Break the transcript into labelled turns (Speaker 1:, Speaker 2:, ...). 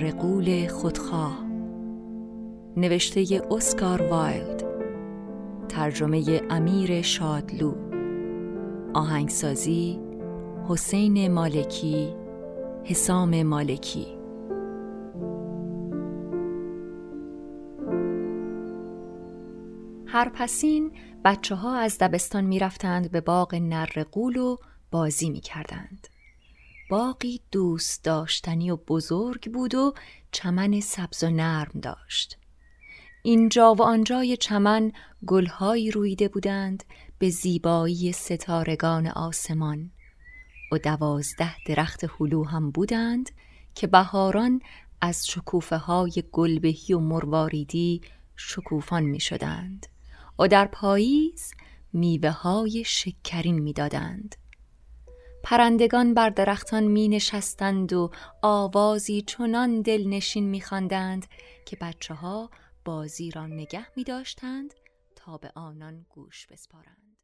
Speaker 1: رقول خودخواه. نوشته اسکار وایلد. ترجمه امیر شادلو. آهنگسازی حسین مالکی حسام مالکی. هر پسین بچه ها از دبستان می رفتند به باغ نرقول و بازی می کردند. باقی دوست داشتنی و بزرگ بود و چمن سبز و نرم داشت. اینجا و آنجای چمن گلهایی رویده بودند به زیبایی ستارگان آسمان و دوازده درخت هلو هم بودند که بهاران از شکوفه های گلبهی و مرواریدی شکوفان می شدند و در پاییز میوه های شکرین می دادند. پرندگان بر درختان می نشستند و آوازی چنان دلنشین می خواندند که بچه ها بازی را نگه می داشتند تا به آنان گوش بسپارند.